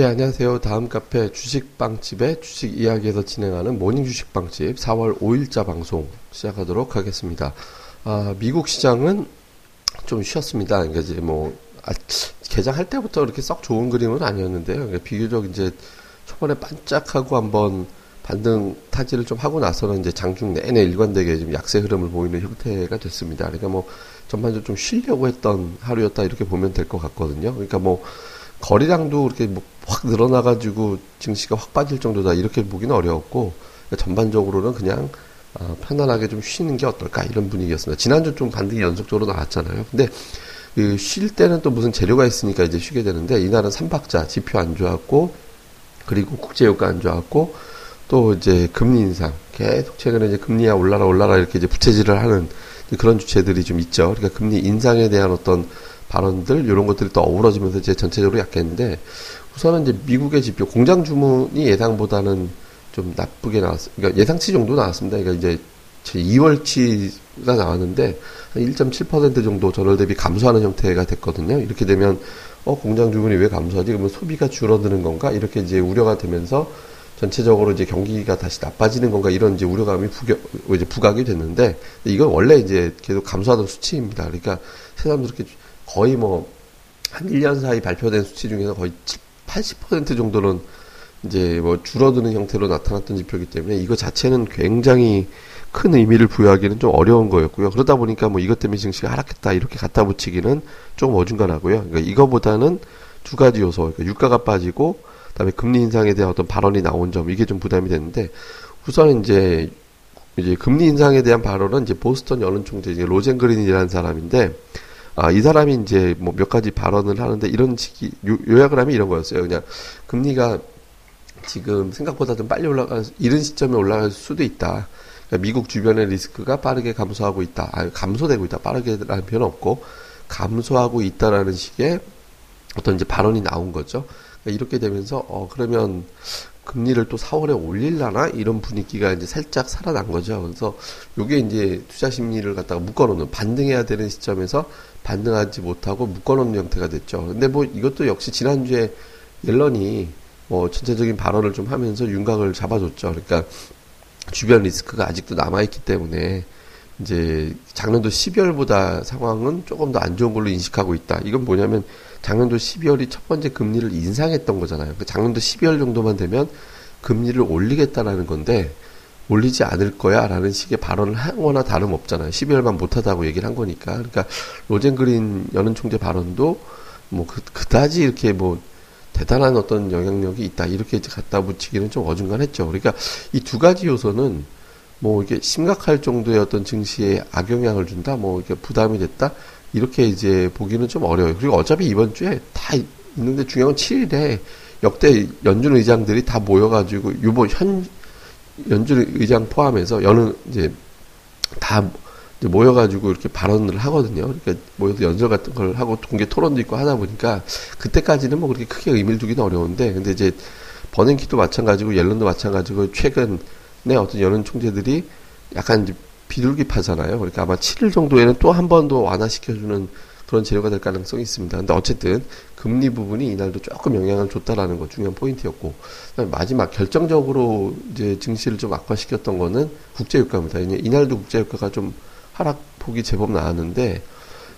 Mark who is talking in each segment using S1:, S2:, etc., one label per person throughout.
S1: 예, 안녕하세요. 다음 카페 주식빵집의 주식 이야기에서 진행하는 모닝 주식빵집 4월 5일자 방송 시작하도록 하겠습니다. 아, 미국 시장은 좀 쉬었습니다. 그러니까 이제 뭐, 아, 개장할 때부터 그렇게 썩 좋은 그림은 아니었는데요. 그러니까 비교적 이제 초반에 반짝하고 한번 반등 타지를 좀 하고 나서는 이제 장중 내내 일관되게 좀 약세 흐름을 보이는 형태가 됐습니다. 그러니까 뭐 전반적으로 좀 쉬려고 했던 하루였다 이렇게 보면 될 것 같거든요. 그러니까 뭐 거리량도 그렇게 뭐 확 늘어나가지고 증시가 확 빠질 정도다 이렇게 보기는 어려웠고 그러니까 전반적으로는 그냥 어, 편안하게 좀 쉬는 게 어떨까 이런 분위기였습니다. 지난주 좀 반등이 연속적으로 나왔잖아요. 근데 그 쉴 때는 또 무슨 재료가 있으니까 이제 쉬게 되는데 이날은 삼박자 지표 안 좋았고 그리고 국제유가 안 좋았고 또 이제 금리 인상 계속 최근에 이제 금리야 올라라 올라라 이렇게 이제 부채질을 하는 그런 주체들이 좀 있죠. 그러니까 금리 인상에 대한 어떤 발언들 이런 것들이 또 어우러지면서 이제 전체적으로 약했는데 우선은 이제 미국의 지표 공장 주문이 예상보다는 좀 나쁘게 나왔 그러니까 예상치 정도 나왔습니다. 그러니까 이제 2월치가 나왔는데 한 1.7% 정도 전월 대비 감소하는 형태가 됐거든요. 이렇게 되면 어 공장 주문이 왜 감소하지? 그러면 소비가 줄어드는 건가? 이렇게 이제 우려가 되면서 전체적으로 이제 경기가 다시 나빠지는 건가 이런 이제 우려감이 부겨, 이제 부각이 됐는데 이건 원래 이제 계속 감소하던 수치입니다. 그러니까 이렇게 거의 뭐 한 1년 사이 발표된 수치 중에서 거의 80% 정도는 이제 뭐 줄어드는 형태로 나타났던 지표이기 때문에 이거 자체는 굉장히 큰 의미를 부여하기는 좀 어려운 거였고요. 그러다 보니까 뭐 이것 때문에 증시가 하락했다 이렇게 갖다 붙이기는 좀 어중간하고요. 그러니까 이거보다는 두 가지 요소, 그러니까 유가가 빠지고 그다음에 금리 인상에 대한 어떤 발언이 나온 점 이게 좀 부담이 됐는데 우선 이제 이제 금리 인상에 대한 발언은 이제 보스턴 여론 총재 이제 로젠 그린이라는 사람인데 아, 이 사람이 이제 뭐 몇 가지 발언을 하는데 이런 식이 요, 약을 하면 이런 거였어요. 그냥 금리가 지금 생각보다 좀 빨리 올라가 이른 시점에 올라갈 수도 있다. 그러니까 미국 주변의 리스크가 빠르게 감소하고 있다. 아, 감소되고 있다. 빠르게라는 표현 없고 감소하고 있다라는 식의 어떤 이제 발언이 나온 거죠. 그러니까 이렇게 되면서 어 그러면 금리를 또 4월에 올릴라나 이런 분위기가 이제 살짝 살아난 거죠. 그래서 요게 이제 투자 심리를 갖다가 묶어놓는 반등해야 되는 시점에서 반등하지 못하고 묶어놓는 형태가 됐죠. 근데 뭐 이것도 역시 지난주에 옐런이 뭐 전체적인 발언을 좀 하면서 윤곽을 잡아줬죠. 그러니까 주변 리스크가 아직도 남아있기 때문에 이제 작년도 12월보다 상황은 조금 더 안 좋은 걸로 인식하고 있다. 이건 뭐냐면 작년도 12월이 첫 번째 금리를 인상했던 거잖아요. 그 작년도 12월 정도만 되면 금리를 올리겠다라는 건데 올리지 않을 거야 라는 식의 발언을 한 거나 다름없잖아요. 12월만 못하다고 얘기를 한 거니까. 그러니까 로젠 그린 여는 총재 발언도 뭐 그, 그다지 이렇게 뭐 대단한 어떤 영향력이 있다. 이렇게 갖다 붙이기는 좀 어중간했죠. 그러니까 이 두 가지 요소는 뭐 이게 심각할 정도의 어떤 증시에 악영향을 준다. 뭐 이게 부담이 됐다. 이렇게 이제 보기는 좀 어려워요. 그리고 어차피 이번 주에 다 있는데 중요한 건 7일에 역대 연준 의장들이 다 모여가지고 유보 현 연준 의장 포함해서 여는 이제 다 이제 모여가지고 이렇게 발언을 하거든요. 그러니까 모여서 연설 같은 걸 하고 공개 토론도 있고 하다 보니까 그때까지는 뭐 그렇게 크게 의미를 두기는 어려운데 근데 이제 버냉키도 마찬가지고 옐런도 마찬가지고 최근에 어떤 여론 총재들이 약간 이제 비둘기파잖아요. 그러니까 아마 7일 정도에는 또 한 번 더 완화시켜주는 그런 재료가 될 가능성이 있습니다. 근데 어쨌든 금리 부분이 이날도 조금 영향을 줬다라는 거 중요한 포인트였고 마지막 결정적으로 이제 증시를 좀 악화시켰던 거는 국제유가입니다. 이날도 국제유가가 좀 하락폭이 제법 나왔는데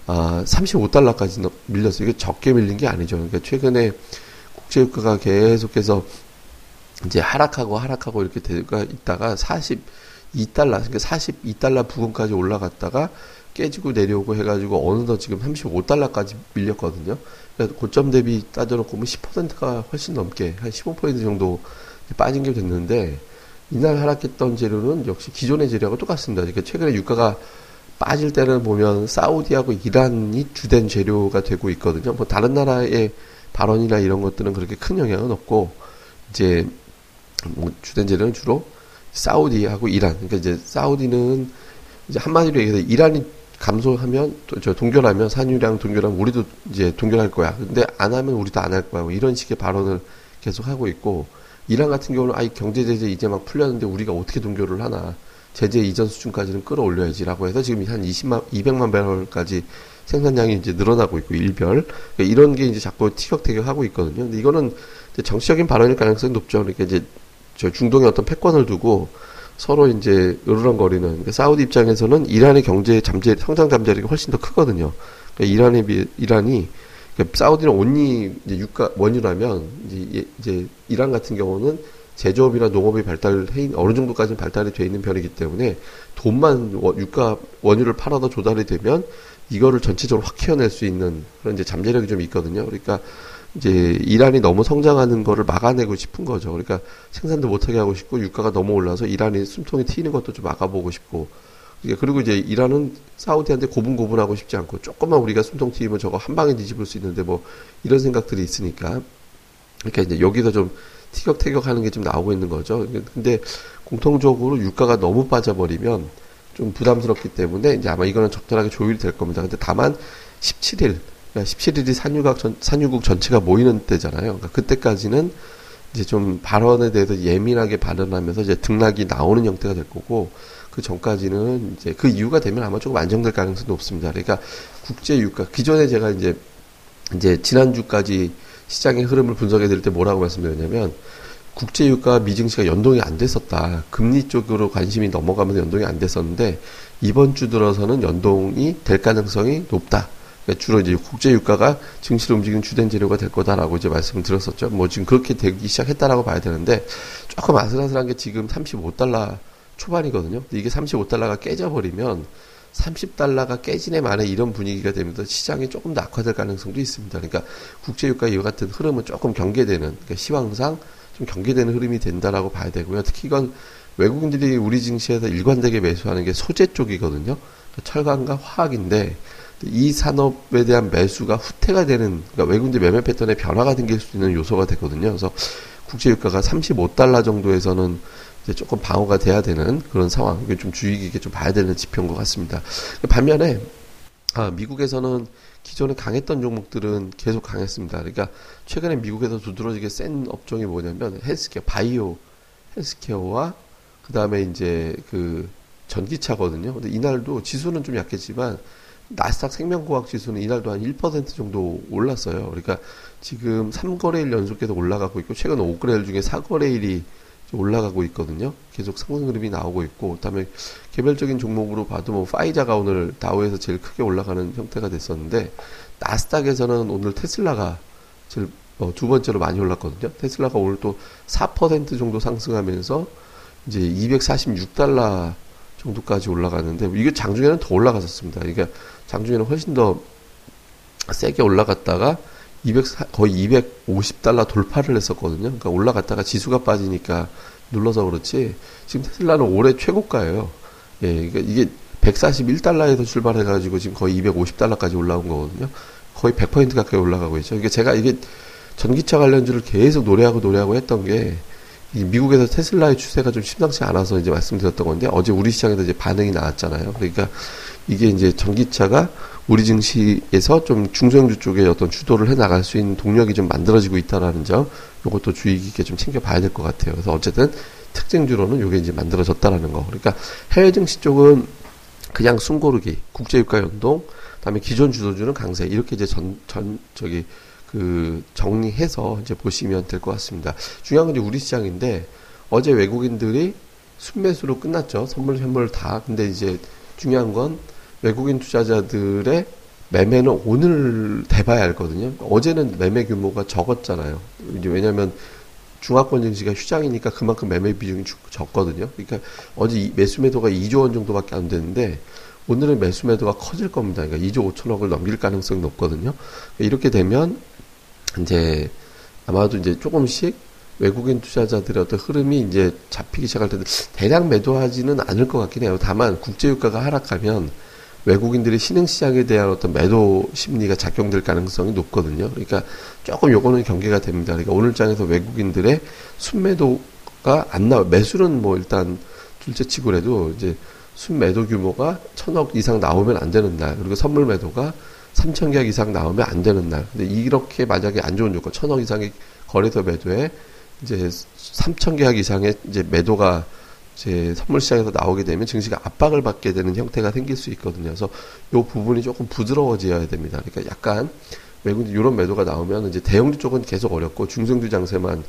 S1: 아 35달러까지 밀렸어요. 이게 적게 밀린 게 아니죠. 그러니까 최근에 국제유가가 계속해서 이제 하락하고 하락하고 이렇게 되가 있다가 42달러, 그러니까 42달러 부근까지 올라갔다가 깨지고 내려오고 해가지고 어느덧 지금 35달러까지 밀렸거든요. 그러니까 고점 대비 따져놓고 보면 10%가 훨씬 넘게 한 15% 정도 빠진 게 됐는데 이날 하락했던 재료는 역시 기존의 재료하고 똑같습니다. 그러니까 최근에 유가가 빠질 때를 보면 사우디하고 이란이 주된 재료가 되고 있거든요. 뭐 다른 나라의 발언이나 이런 것들은 그렇게 큰 영향은 없고 이제 뭐 주된 재료는 주로 사우디하고 이란. 그러니까 이제 사우디는 이제 한마디로 얘기해서 이란이 감소하면 저 동결하면 산유량 동결하면 우리도 이제 동결할 거야. 근데 안 하면 우리도 안 할 거야. 뭐 이런 식의 발언을 계속 하고 있고 이란 같은 경우는 아이 경제 제재 이제 막 풀렸는데 우리가 어떻게 동결을 하나. 제재 이전 수준까지는 끌어올려야지라고 해서 지금 한 20만 200만 배럴까지 생산량이 이제 늘어나고 있고 일별 그러니까 이런 게 이제 자꾸 티격태격 하고 있거든요. 근데 이거는 정치적인 발언일 가능성이 높죠. 그러니까 이제 저 중동의 어떤 패권을 두고 서로 이제 으르렁거리는 그러니까 사우디 입장에서는 이란의 경제 잠재 성장 잠재력이 훨씬 더 크거든요. 그러니까 이란이 비 이란이 그러니까 사우디는 온리 이제 유가 원유라면 이제, 이제 이란 같은 경우는 제조업이나 농업이 발달해 어느 정도까지 발달이 돼 있는 편이기 때문에 돈만 유가 원유를 팔아도 조달이 되면 이거를 전체적으로 확 키워낼 수 있는 그런 이제 잠재력이 좀 있거든요. 그러니까 이제 이란이 너무 성장하는 거를 막아내고 싶은 거죠. 그러니까 생산도 못하게 하고 싶고 유가가 너무 올라서 이란이 숨통이 튀는 것도 좀 막아보고 싶고 그리고 이제 이란은 사우디한테 고분고분하고 싶지 않고 조금만 우리가 숨통 튀면 저거 한 방에 뒤집을 수 있는데 뭐 이런 생각들이 있으니까 그러니까 이제 여기서 좀 티격태격하는 게 좀 나오고 있는 거죠. 근데 공통적으로 유가가 너무 빠져버리면 좀 부담스럽기 때문에 이제 아마 이거는 적절하게 조율이 될 겁니다. 근데 다만 17일, 그러니까 17일이 산유국, 전, 산유국 전체가 모이는 때잖아요. 그러니까 그때까지는 이제 좀 발언에 대해서 예민하게 발언하면서 이제 등락이 나오는 형태가 될 거고 그 전까지는 이제 그 이유가 되면 아마 조금 안정될 가능성이 높습니다. 그러니까 국제 유가 기존에 제가 이제 이제 지난주까지 시장의 흐름을 분석해 드릴 때 뭐라고 말씀드렸냐면 국제 유가 미증시가 연동이 안 됐었다. 금리 쪽으로 관심이 넘어가면서 연동이 안 됐었는데 이번 주 들어서는 연동이 될 가능성이 높다. 그러니까 주로 이제 국제 유가가 증시를 움직이는 주된 재료가 될 거다라고 이제 말씀을 드렸었죠. 뭐 지금 그렇게 되기 시작했다라고 봐야 되는데 조금 아슬아슬한 게 지금 35달러 초반이거든요. 이게 35달러가 깨져버리면 30달러가 깨지네 만에 이런 분위기가 되면서 시장이 조금 더 악화될 가능성도 있습니다. 그러니까 국제유가 이와 같은 흐름은 조금 경계되는, 그러니까 시황상 좀 경계되는 흐름이 된다라고 봐야 되고요. 특히 이건 외국인들이 우리 증시에서 일관되게 매수하는 게 소재 쪽이거든요. 그러니까 철강과 화학인데 이 산업에 대한 매수가 후퇴가 되는, 그러니까 외국인들 매매 패턴에 변화가 생길 수 있는 요소가 되거든요. 그래서 국제 유가가 35달러 정도에서는 이제 조금 방어가 돼야 되는 그런 상황. 이게 좀 주의 깊게 좀 봐야 되는 지표인 것 같습니다. 반면에 아, 미국에서는 기존에 강했던 종목들은 계속 강했습니다. 그러니까 최근에 미국에서 두드러지게 센 업종이 뭐냐면 헬스케어, 바이오 헬스케어와 그 다음에 이제 그 전기차거든요. 근데 이날도 지수는 좀 약했지만 나스닥 생명공학 지수는 이날도 한 1% 정도 올랐어요. 그러니까 지금 3거래일 연속해서 올라가고 있고 최근 5거래일 중에 4거래일이 올라가고 있거든요. 계속 상승 흐름이 나오고 있고, 그다음에 개별적인 종목으로 봐도 뭐 파이자가 오늘 다우에서 제일 크게 올라가는 형태가 됐었는데 나스닥에서는 오늘 테슬라가 제일 어, 두 번째로 많이 올랐거든요. 테슬라가 오늘 또 4% 정도 상승하면서 이제 246달러 정도까지 올라가는데 이게 장중에는 더 올라갔었습니다. 그러니까 장중에는 훨씬 더 세게 올라갔다가 200 거의 250달러 돌파를 했었거든요. 그러니까 올라갔다가 지수가 빠지니까 눌러서 그렇지 지금 테슬라는 올해 최고가예요. 예, 그러니까 이게 141달러에서 출발해가지고 지금 거의 250달러까지 올라온 거거든요. 거의 100% 가까이 올라가고 있죠. 그러니까 제가 이게 전기차 관련주를 계속 노래하고 노래하고 했던 게 미국에서 테슬라의 추세가 좀 심상치 않아서 이제 말씀드렸던 건데 어제 우리 시장에서 이제 반응이 나왔잖아요. 그러니까 이게 이제 전기차가 우리 증시에서 좀 중소형주 쪽에 어떤 주도를 해 나갈 수 있는 동력이 좀 만들어지고 있다라는 점, 이것도 주의 깊게 좀 챙겨봐야 될 것 같아요. 그래서 어쨌든 특징주로는 이게 이제 만들어졌다라는 거. 그러니까 해외 증시 쪽은 그냥 숨고르기, 국제유가 연동, 그다음에 기존 주도주는 강세 이렇게 이제 전, 전 저기 그 정리해서 이제 보시면 될 것 같습니다. 중요한 건 이제 우리 시장인데 어제 외국인들이 순매수로 끝났죠. 선물 현물 다. 근데 이제 중요한 건 외국인 투자자들의 매매는 오늘 돼봐야 알거든요. 어제는 매매 규모가 적었잖아요. 이제 왜냐면 중화권 증시가 휴장이니까 그만큼 매매 비중이 적거든요. 그러니까 어제 매수 매도가 2조 원 정도밖에 안 되는데 오늘은 매수 매도가 커질 겁니다. 그러니까 2조 5천억을 넘길 가능성이 높거든요. 이렇게 되면 이제 아마도 이제 조금씩 외국인 투자자들의 어떤 흐름이 이제 잡히기 시작할 텐데 대량 매도하지는 않을 것 같긴 해요. 다만 국제유가가 하락하면 외국인들이 신흥시장에 대한 어떤 매도 심리가 작용될 가능성이 높거든요. 그러니까 조금 요거는 경계가 됩니다. 그러니까 오늘 장에서 외국인들의 순매도가 안 나와, 매수는 뭐 일단 둘째 치고라도 이제 순매도 규모가 천억 이상 나오면 안 되는 날, 그리고 선물 매도가 3천 계약 이상 나오면 안 되는 날. 근데 이렇게 만약에 안 좋은 조건, 천억 이상의 거래소 매도에 이제 3천 계약 이상의 이제 매도가 제 선물 시장에서 나오게 되면 증시가 압박을 받게 되는 형태가 생길 수 있거든요. 그래서 이 부분이 조금 부드러워져야 됩니다. 그러니까 약간 외국 이런 매도가 나오면 이제 대형주 쪽은 계속 어렵고 중성주 장세만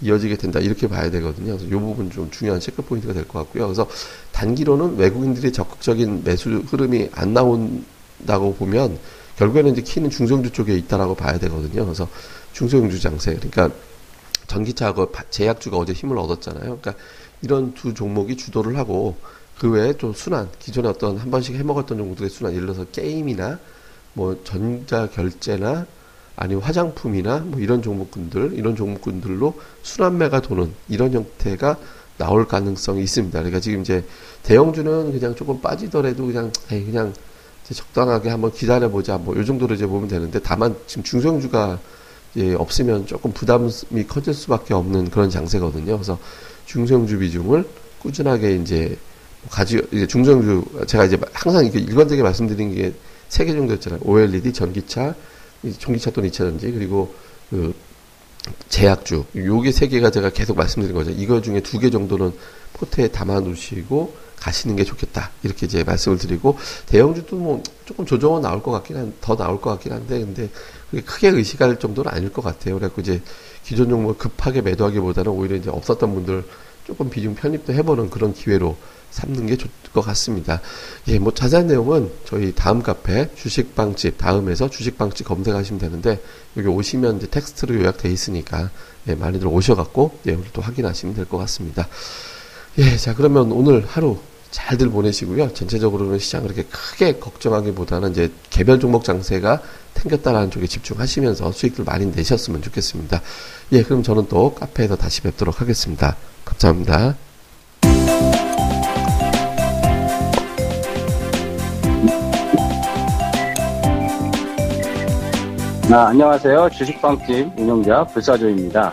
S1: 이어지게 된다 이렇게 봐야 되거든요. 그래서 이 부분 좀 중요한 체크 포인트가 될 것 같고요. 그래서 단기로는 외국인들이 적극적인 매수 흐름이 안 나온다고 보면 결국에는 이제 키는 중성주 쪽에 있다라고 봐야 되거든요. 그래서 중성주 장세 그러니까 전기차하고 제약주가 어제 힘을 얻었잖아요. 그러니까 이런 두 종목이 주도를 하고 그 외에 좀 순환 기존에 어떤 한 번씩 해먹었던 종목들의 순환 예를 들어서 게임이나 뭐 전자 결제나 아니면 화장품이나 뭐 이런 종목군들 이런 종목군들로 순환매가 도는 이런 형태가 나올 가능성이 있습니다. 그러니까 지금 이제 대형주는 그냥 조금 빠지더라도 그냥 에이 그냥 적당하게 한번 기다려보자 뭐이 정도로 이제 보면 되는데 다만 지금 중성주가 예, 없으면 조금 부담이 커질 수밖에 없는 그런 장세거든요. 그래서 중성주 비중을 꾸준하게 이제 가지 이제 중성주 제가 이제 항상 이게 일관되게 말씀드린 게 세 개 정도 였잖아요. OLED, 전기차, 전기차 또는 2차전지 그리고 그 제약주 요게 세 개가 제가 계속 말씀드린 거죠. 이거 중에 두 개 정도는 포트에 담아 놓으시고 가시는 게 좋겠다. 이렇게 이제 말씀을 드리고 대형주도 뭐 조금 조정은 나올 것 같긴 한, 더 나올 것 같긴 한데 근데 크게 의식할 정도는 아닐 것 같아요. 그래갖고 이제 기존 종목 급하게 매도하기보다는 오히려 이제 없었던 분들 조금 비중 편입도 해보는 그런 기회로 삼는 게 좋을 것 같습니다. 예, 뭐 자세한 내용은 저희 다음 카페 주식방집 다음에서 주식방집 검색하시면 되는데 여기 오시면 이제 텍스트로 요약돼 있으니까 예, 많이들 오셔갖고 내용을 또 확인하시면 될 것 같습니다. 예, 자 그러면 오늘 하루 잘들 보내시고요. 전체적으로는 시장 그렇게 크게 걱정하기보다는 이제 개별 종목 장세가 생겼다라는 쪽에 집중하시면서 수익들 많이 내셨으면 좋겠습니다. 예, 그럼 저는 또 카페에서 다시 뵙도록 하겠습니다. 감사합니다.
S2: 아, 안녕하세요. 주식방집 운영자 불사조입니다.